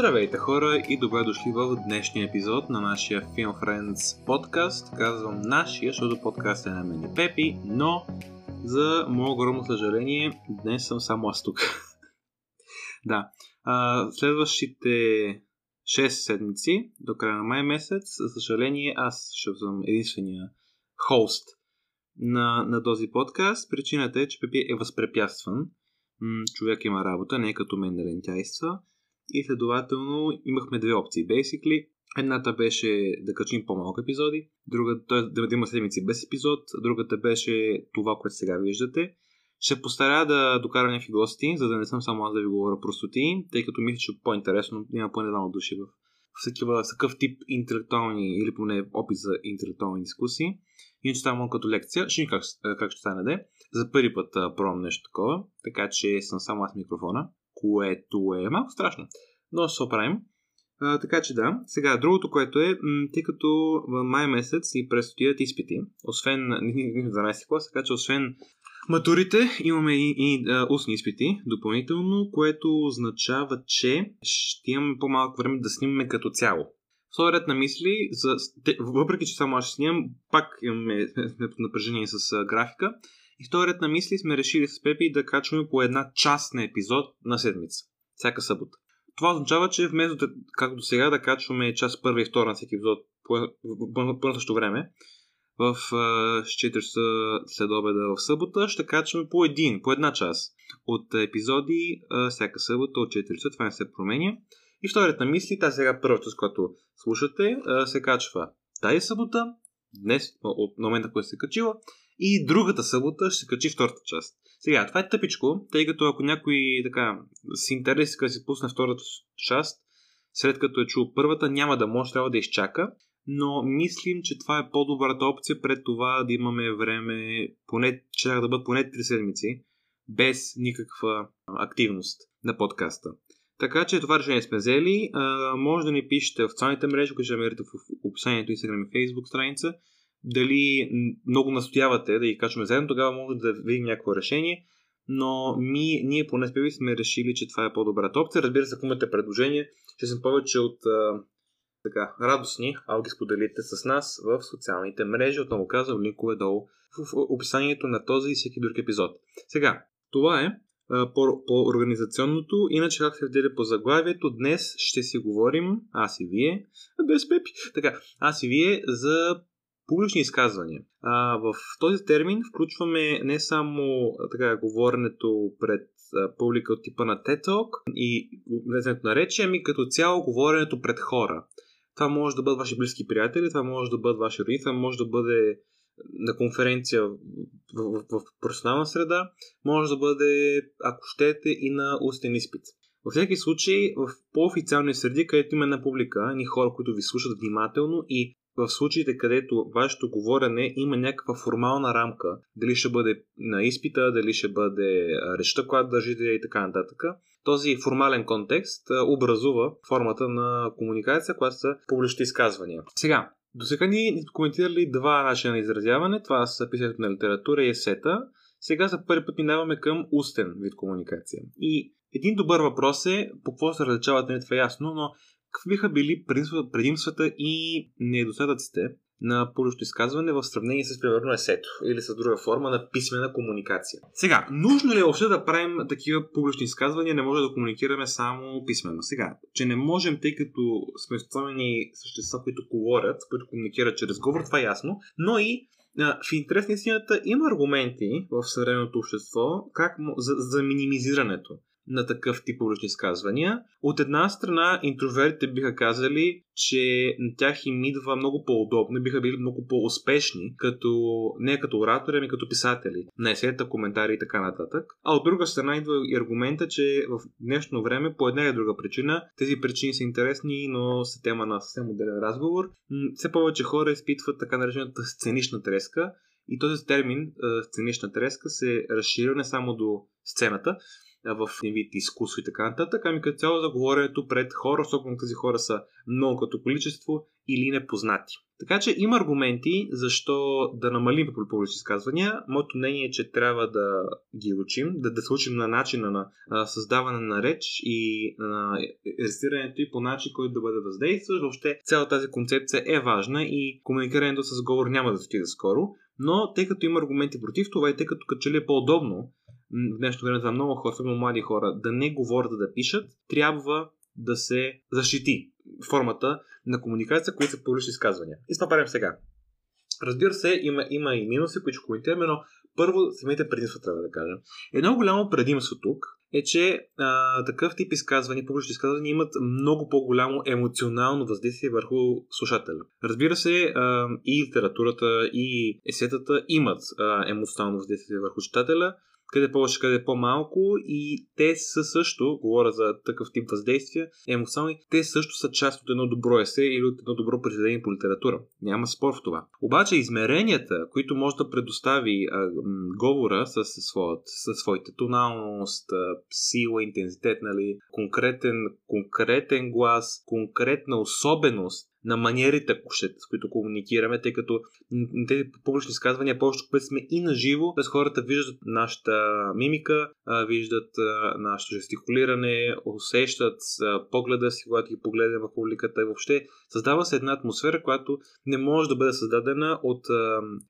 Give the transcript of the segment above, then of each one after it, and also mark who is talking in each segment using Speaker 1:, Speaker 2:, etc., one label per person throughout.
Speaker 1: Здравейте хора и добре дошли в днешния епизод на нашия Film Friends подкаст. Казвам нашия, защото подкаст е на мен и Пепи, но за мое огромно съжаление днес съм само аз тук. да, а, следващите 6 седмици до края на май месец, за съжаление аз ще съм единствения хост на, на този подкаст. Причината е, че Пепи е възпрепятстван. човек има работа, не е като мен да рентяйства и следователно имахме две опции. Basically, едната беше да качим по-малко епизоди, другата, т.е. да има седмици без епизод, другата беше това, което сега виждате. Ще постаря да докара някакви гости, за да не съм само аз да ви говоря простоти, тъй като мисля, че по-интересно има поне двама души в такива, такъв тип интелектуални или поне опит за интелектуални дискусии. Иначе е като лекция. Ще как, как ще стане де. За първи път пробвам нещо такова, така че съм само аз микрофона което е малко страшно. Но ще се оправим. А, така че да. Сега, другото, което е, тъй като в май месец ни предстоят изпити, освен 12 клас, така че освен матурите, имаме и, и а, устни изпити допълнително, което означава, че ще имаме по-малко време да снимаме като цяло. Втори ред на мисли, за, въпреки че само аз ще снимам, пак имаме напрежение с графика, и втори ред на мисли сме решили с Пепи да качваме по една част на епизод на седмица. Всяка събота. Това означава, че вместо да, както до сега да качваме част първа и втора на всеки епизод по, по, същото време, в 4 часа след обеда в събота, ще качваме по един, по една част от епизоди всяка събота от 4 часа. Това не се променя. И вторият на мисли, тази сега първата, с която слушате, се качва тази събота, днес, от момента, който се качила, и другата събота ще качи втората част. Сега, това е тъпичко, тъй като ако някой така с интерес да си пусне втората част, след като е чул първата, няма да може, трябва да изчака. Но мислим, че това е по-добрата опция пред това да имаме време, поне, че да бъдат поне 3 седмици, без никаква активност на подкаста. Така че това решение сме взели. А, може да ни пишете в социалните мрежи, които ще намерите в описанието Instagram и Facebook страница дали много настоявате да ги качваме заедно, тогава може да видим някакво решение. Но ми, ние поне с сме решили, че това е по-добрата опция. Разбира се, ако имате предложение, ще съм повече от а, така, радостни, ако ги споделите с нас в социалните мрежи. Отново казвам, линкове долу в описанието на този и всеки друг епизод. Сега, това е по, по организационното. Иначе, как се вдели по заглавието, днес ще си говорим, аз и вие, без пепи, така, аз и вие за публични изказвания. А, в този термин включваме не само така, говоренето пред публика от типа на TED Talk и влезенето на речи, ами като цяло говоренето пред хора. Това може да бъдат ваши близки приятели, това може да бъдат ваши родители, това може да бъде на конференция в, в, в професионална среда, може да бъде, ако щете, и на устен изпит. Във всеки случай, в по-официални среди, където има на публика, ни хора, които ви слушат внимателно и в случаите, където вашето говорене има някаква формална рамка, дали ще бъде на изпита, дали ще бъде речта, която държите и така нататък, този формален контекст образува формата на комуникация, която са публични изказвания. Сега, до сега ни коментирали два начина на изразяване. Това са писането на литература и есета. Сега за първи път минаваме към устен вид комуникация. И един добър въпрос е по какво се различават, не е това ясно, но какви биха били предимствата и недостатъците на публично изказване в сравнение с, примерно, есето или с друга форма на писмена комуникация. Сега, нужно ли е въобще да правим такива публични изказвания? Не може да комуникираме само писменно. Сега, че не можем, тъй като сме оставени същества, които говорят, които комуникират чрез говор, това е ясно, но и в интерес на истината има аргументи в съвременното общество как, за, за минимизирането на такъв тип публични изказвания. От една страна, интровертите биха казали, че на тях им идва много по-удобно, биха били много по-успешни, като, не като оратори, ами като писатели на есета, коментари и така нататък. А от друга страна идва и аргумента, че в днешно време по една или друга причина, тези причини са интересни, но са тема на съвсем отделен разговор. Все повече хора изпитват така наречената сценична треска, и този термин, сценична треска, се разширя не само до сцената, в вид изкуство и така нататък, ами като цяло за говоренето пред хора, особено тези хора са много като количество или непознати. Така че има аргументи защо да намалим публични изказвания. Моето мнение е, че трябва да ги учим, да, да се учим на начина на създаване на реч и на рестирането и по начин, който да бъде въздействащ. Въобще цялата тази концепция е важна и комуникирането с говор няма да стига скоро. Но тъй като има аргументи против това и тъй като като ли е по-удобно в днешно време за много хора, особено млади хора, да не говорят, да пишат, трябва да се защити формата на комуникация, които са публични изказвания. И това правим сега. Разбира се, има, има и минуси, които коментираме, но първо самите предимства трябва да кажем. Едно голямо предимство тук е, че а, такъв тип изказвания, публични изказвания имат много по-голямо емоционално въздействие върху слушателя. Разбира се, а, и литературата, и есетата имат а, емоционално въздействие върху читателя, къде повече, къде по-малко и те са също, говоря за такъв тип въздействия, емоционални, те също са част от едно добро есе или от едно добро произведение по литература. Няма спор в това. Обаче измеренията, които може да предостави а, м, говора с, своят, с своите тоналност, а, сила, интензитет, нали, конкретен, конкретен глас, конкретна особеност, на маниерите, с които комуникираме, тъй като тези публични изказвания повечето пъти сме и на живо, без хората виждат нашата мимика, виждат нашето жестикулиране, усещат погледа си, когато ги погледнем в публиката и въобще създава се една атмосфера, която не може да бъде създадена от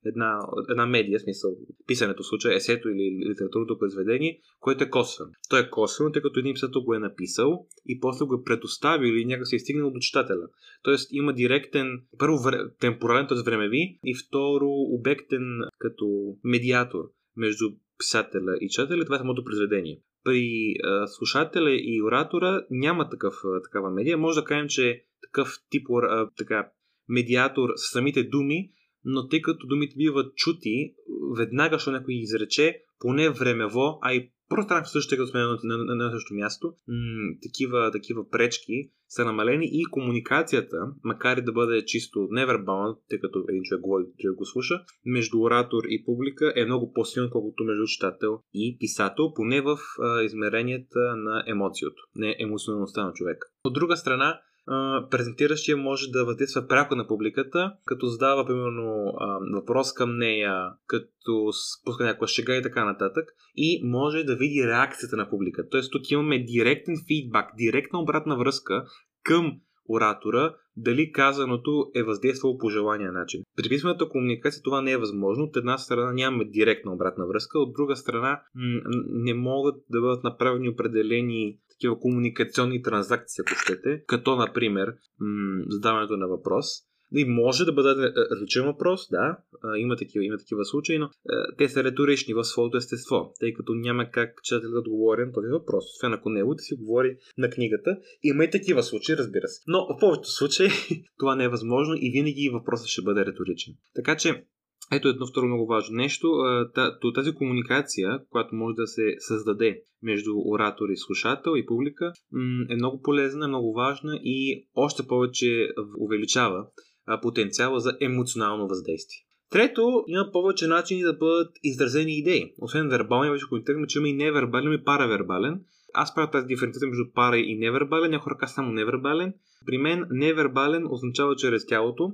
Speaker 1: една, една медия, в смисъл писането в случая, есето или литературното произведение, което е косвено. То е косвено, тъй като един писател го е написал и после го е предоставил или някак се е стигнал до читателя. Тоест има директен, първо темпорален, т.е. времеви и второ обектен като медиатор между писателя и читателя, това е самото произведение. При а, слушателя и оратора няма такъв, такава медия. Може да кажем, че такъв тип а, така, медиатор с самите думи, но тъй като думите биват чути, веднага, що някой изрече, поне времево, а и Просто също, като сме на, на, на, на същото място, м- такива, такива пречки са намалени и комуникацията, макар и да бъде чисто невербална, тъй като един човек говори, човек го слуша, между оратор и публика е много по-силно, колкото между читател и писател, поне в а, измеренията на емоцията, не емоционалността на човека. От друга страна, презентиращия може да въздейства пряко на публиката, като задава, примерно, въпрос към нея, като спуска някаква шега и така нататък, и може да види реакцията на публиката. Тоест, тук имаме директен фидбак, директна обратна връзка към оратора, дали казаното е въздействало по желания начин. При писмената комуникация това не е възможно. От една страна нямаме директна обратна връзка, от друга страна м- не могат да бъдат направени определени такива комуникационни транзакции, ако щете, като, например, м- задаването на въпрос. И може да бъде различен въпрос, да, има такива, има такива случаи, но те са риторични в своето естество, тъй като няма как читателят да отговори на този въпрос, освен ако него да си говори на книгата. Има и такива случаи, разбира се. Но в повечето случаи това не е възможно и винаги въпросът ще бъде риторичен. Така че ето едно второ много важно нещо. Тази комуникация, която може да се създаде между оратор и слушател и публика, е много полезна, много важна и още повече увеличава потенциала за емоционално въздействие. Трето, има повече начини да бъдат изразени идеи. Освен вербалния, вече коментираме, че има и невербален и паравербален. Аз правя тази диференцията между пара и невербален, някои хора само невербален. При мен невербален означава чрез тялото,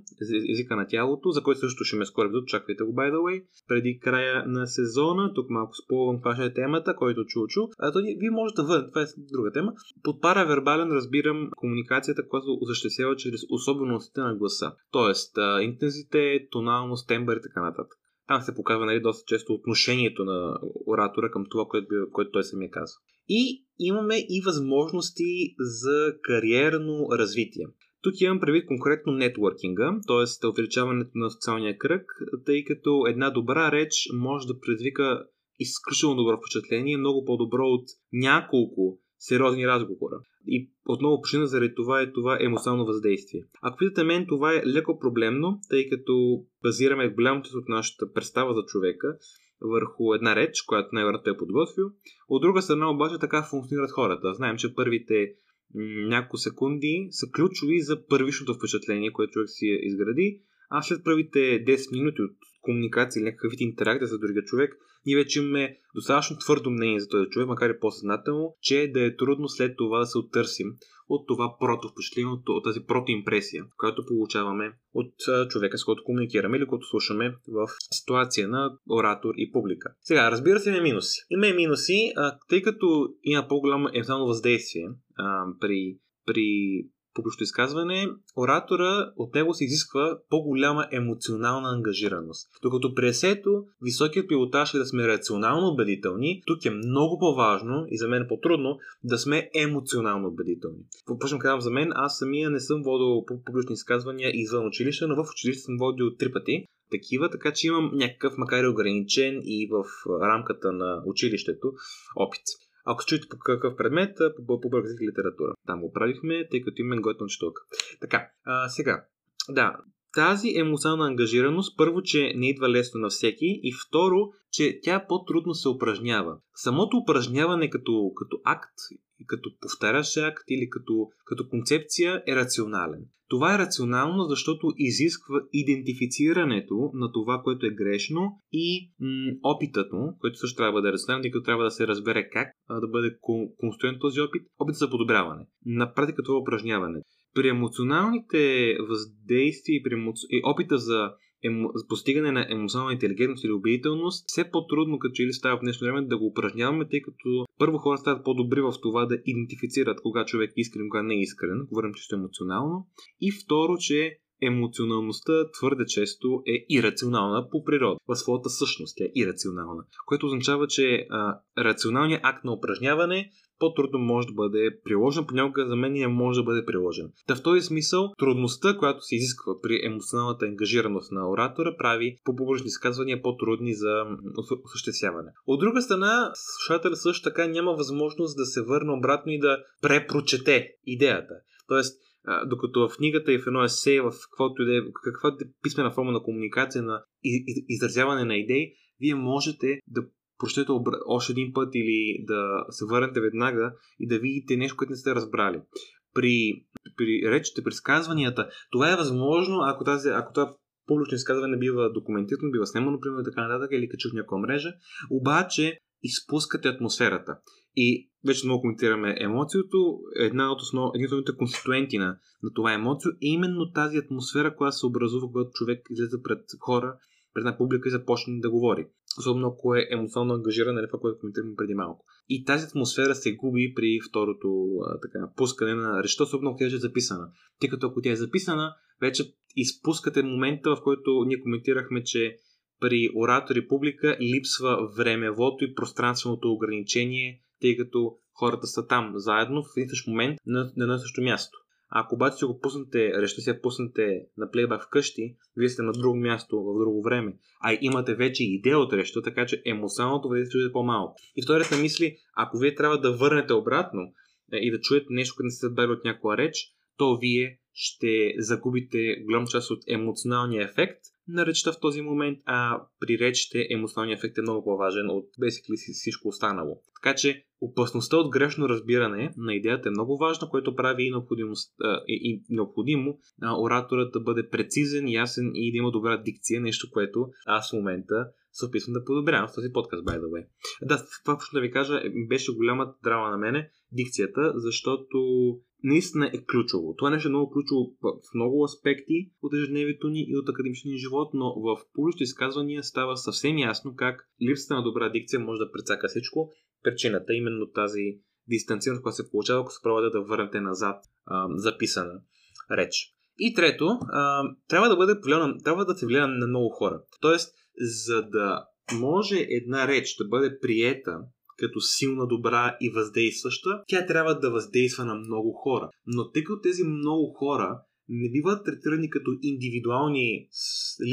Speaker 1: езика на тялото, за който също ще ме скоро видят, чакайте го by the way. Преди края на сезона, тук малко спълвам каква ще е темата, който чучу, а то вие можете вън, това е друга тема. Под паравербален разбирам комуникацията, която осъществява чрез особеностите на гласа. Тоест, интензитет, тоналност, тембър и така нататък. Там се показва нали, доста често отношението на оратора към това, което, което той самия казва. И имаме и възможности за кариерно развитие. Тук имам предвид конкретно нетворкинга, т.е. увеличаването на социалния кръг, тъй като една добра реч може да предизвика изключително добро впечатление, много по-добро от няколко сериозни разговора. И отново причина заради това е това емоционално въздействие. Ако питате мен, това е леко проблемно, тъй като базираме голямото от нашата представа за човека върху една реч, която най-вероятно е подготвил. От друга страна обаче така функционират хората. Знаем, че първите няколко секунди са ключови за първичното впечатление, което човек си изгради, а след първите 10 минути от комуникация или някакъв вид интеракция с другия човек, ние вече имаме достатъчно твърдо мнение за този човек, макар и по-съзнателно, че да е трудно след това да се оттърсим от това прото впечатление, от, от тази протоимпресия, която получаваме от човека, с който комуникираме или който слушаме в ситуация на оратор и публика. Сега, разбира се, има минуси. Има минуси, а, тъй като има по-голямо емоционално въздействие а, при, при публично изказване, оратора от него се изисква по-голяма емоционална ангажираност. Докато при есето високият пилотаж е да сме рационално убедителни, тук е много по-важно и за мен е по-трудно да сме емоционално убедителни. Почвам казвам за мен, аз самия не съм водил публични изказвания извън училище, но в училище съм водил три пъти такива, така че имам някакъв, макар и ограничен и в рамката на училището, опит. Ако се чуете по какъв предмет, по, по българска литература. Там го правихме, тъй като имаме готвен четулка. Така, а, сега. Да, тази емоционална ангажираност, първо, че не идва лесно на всеки и второ, че тя по-трудно се упражнява. Самото упражняване като, като акт, като повтарящ акт или като, като концепция е рационален. Това е рационално, защото изисква идентифицирането на това, което е грешно и м- опитът му, който също трябва да бъде рационален, тъй като трябва да се разбере как а, да бъде конструен този опит, опит за подобряване. На практика това е упражняване. При емоционалните въздействия и, при емоци... и опита за емо... постигане на емоционална интелигентност или убедителност, все по-трудно като че ли става в днешно време да го упражняваме, тъй като първо хора стават по-добри в това да идентифицират кога човек е искрен, кога не е искрен, говорим чисто емоционално. И второ, че емоционалността твърде често е ирационална по природа. В своята същност тя е ирационална. Което означава, че а, рационалният акт на упражняване по-трудно може да бъде приложен, понякога за мен не може да бъде приложен. Та в този смисъл, трудността, която се изисква при емоционалната ангажираност на оратора, прави по публични изказвания по-трудни за осъществяване. От друга страна, слушателя също така няма възможност да се върне обратно и да препрочете идеята. Тоест, докато в книгата и в едно есе, в каквото и да е, каквато е писмена форма на комуникация, на изразяване на идеи, вие можете да прочетете още един път или да се върнете веднага и да видите нещо, което не сте разбрали. При, при речите, при сказванията, това е възможно, ако, тази, ако това публично изказване бива документирано, бива снимано, примерно, така нататък, или качу в някаква мрежа, обаче изпускате атмосферата. И вече много коментираме емоцията. Една от основ... един от основните конституенти на, на това емоцио е именно тази атмосфера, която се образува, когато човек излезе пред хора, пред една публика и започне да говори особено ако е емоционално ангажиран, нали, това, което коментирахме преди малко. И тази атмосфера се губи при второто а, така, пускане на речта, особено ако тя е записана. Тъй като ако тя е записана, вече изпускате момента, в който ние коментирахме, че при оратор и публика липсва времевото и пространственото ограничение, тъй като хората са там заедно в един същ момент на, на едно също място. Ако обаче си го пуснете, решите си пуснете на плейбак вкъщи, вие сте на друго място, в друго време, а имате вече идея от речта, така че емоционалното въздействие е по-малко. И втората мисли, ако вие трябва да върнете обратно е, и да чуете нещо, което не сте дали от някоя реч, то вие ще загубите голям част от емоционалния ефект на речта в този момент, а при речите емоционалният ефект е много по-важен от basically всичко останало. Така че опасността от грешно разбиране на идеята е много важна, което прави и, и, необходимо а, ораторът да бъде прецизен, ясен и да има добра дикция, нещо, което аз в момента се опитвам да подобрявам в този подкаст, by the way. Да, това да ви кажа, беше голяма драма на мене, дикцията, защото наистина е ключово. Това нещо е много ключово в много аспекти от ежедневието ни и от академичния ни живот, но в публичните изказвания става съвсем ясно как липсата на добра дикция може да прецака всичко. Причината е именно тази дистанцираност, която се получава, ако се пробвате да върнете назад а, записана реч. И трето, а, трябва да бъде повлияна, трябва да се влияе на много хора. Тоест, за да може една реч да бъде приета като силна, добра и въздействаща, тя трябва да въздейства на много хора. Но тъй като тези много хора не биват третирани като индивидуални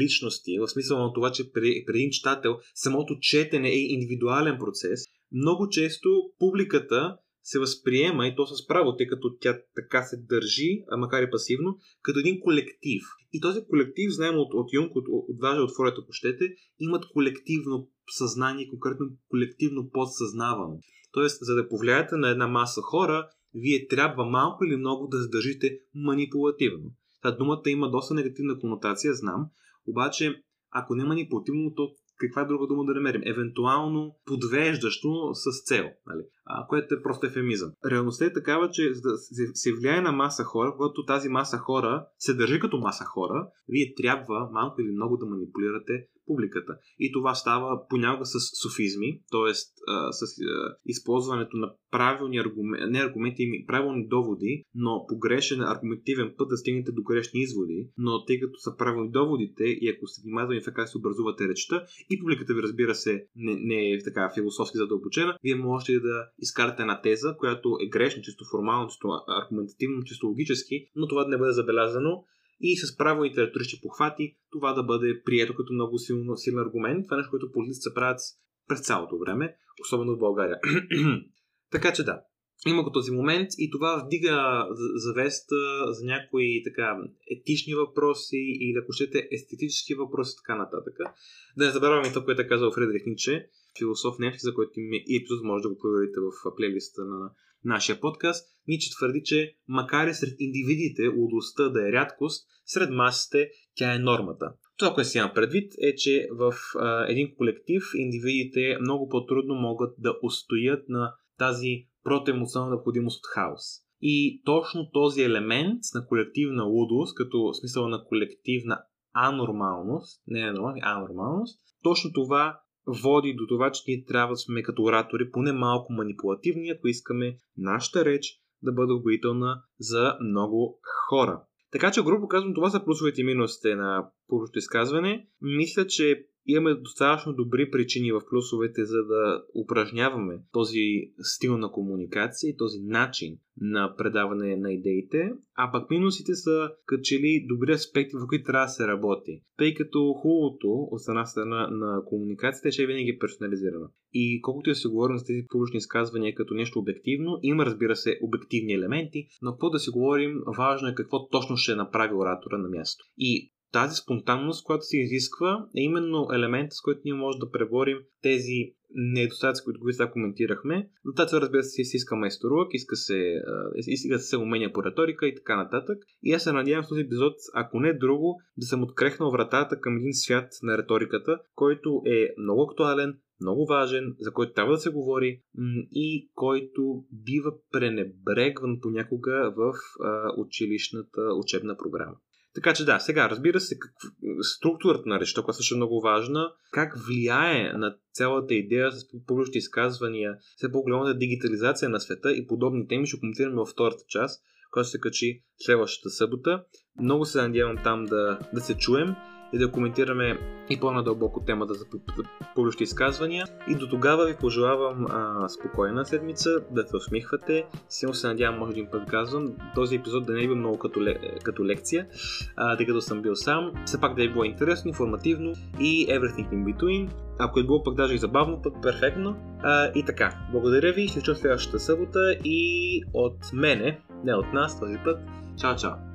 Speaker 1: личности, в смисъл на това, че при, при един читател самото четене е индивидуален процес, много често публиката се възприема, и то с право, тъй като тя така се държи, а макар и пасивно, като един колектив. И този колектив, знаем от, от Юнг, от, от Важа, от Фройд, ако щете, имат колективно съзнание, конкретно колективно подсъзнаване. Тоест, за да повлияете на една маса хора, вие трябва малко или много да задържите манипулативно. Та думата има доста негативна конотация, знам, обаче ако не манипулативно, то каква друга дума да намерим? Евентуално подвеждащо с цел, нали? А, което е просто ефемизъм. Реалността е такава, че се, влияе на маса хора, когато тази маса хора се държи като маса хора, вие трябва малко или много да манипулирате публиката. И това става понякога с софизми, т.е. с а, използването на правилни аргументи, не аргументи, правилни доводи, но погрешен аргументивен път да стигнете до грешни изводи, но тъй като са правилни доводите и ако сте внимателни в как се образувате речта и публиката ви разбира се не, не е така философски задълбочена, вие можете да изкарате една теза, която е грешна, чисто формално, чисто аргументативно, чисто логически, но това да не бъде забелязано и с правилните риторични похвати това да бъде прието като много силно, силен аргумент. Това е нещо, което политиците правят през цялото време, особено в България. така че да, има го този момент и това вдига завеста за някои така етични въпроси или ако щете естетически въпроси така нататък. Да не забравяме това, което е казал Фредрих Ниче, философ немски, за който има и епизод може да го проверите в плейлиста на нашия подкаст. Ниче твърди, че макар и сред индивидите лудостта да е рядкост, сред масите тя е нормата. Това, което си имам предвид е, че в а, един колектив индивидите много по-трудно могат да устоят на тази протоемоционална необходимост от хаос. И точно този елемент на колективна лудост, като смисъл на колективна анормалност, не е нормалност, анормалност, точно това води до това, че ние трябва да сме като оратори поне малко манипулативни, ако искаме нашата реч да бъде убедителна за много хора. Така че, грубо казвам, това са плюсовете и минусите на публичното изказване. Мисля, че имаме достатъчно добри причини в плюсовете, за да упражняваме този стил на комуникация и този начин на предаване на идеите, а пък минусите са като че ли добри аспекти, в които трябва да се работи. Тъй като хубавото от една страна на комуникацията ще е винаги персонализирана. И колкото и се говорим за тези публични изказвания като нещо обективно, има разбира се обективни елементи, но по да си говорим, важно е какво точно ще направи оратора на място. И тази спонтанност, която се изисква, е именно елемент, с който ние можем да преборим тези недостатъци, които сега коментирахме. Това, разбира се, си иска майсторук, иска се, иска се умения по риторика и така нататък. И аз се надявам в този епизод, ако не друго, да съм открехнал вратата към един свят на риториката, който е много актуален, много важен, за който трябва да се говори и който бива пренебрегван понякога в училищната учебна програма. Така че да, сега разбира се, как, структурата на речта, която също е много важна, как влияе на цялата идея с публични изказвания, все по-голямата дигитализация на света и подобни теми ще коментираме във втората част, която се качи следващата събота. Много се надявам там да, да се чуем и да коментираме и по-надълбоко темата за публични изказвания. И до тогава ви пожелавам а, спокойна седмица, да се усмихвате. Силно се надявам, може един път казвам, този епизод да не е бил много като, като лекция, а, тъй като съм бил сам. Все пак да е било интересно, информативно и everything in between. Ако е било пък даже и забавно, пък перфектно. А, и така, благодаря ви, ще чуя следващата събота и от мене, не от нас този път. Чао, чао!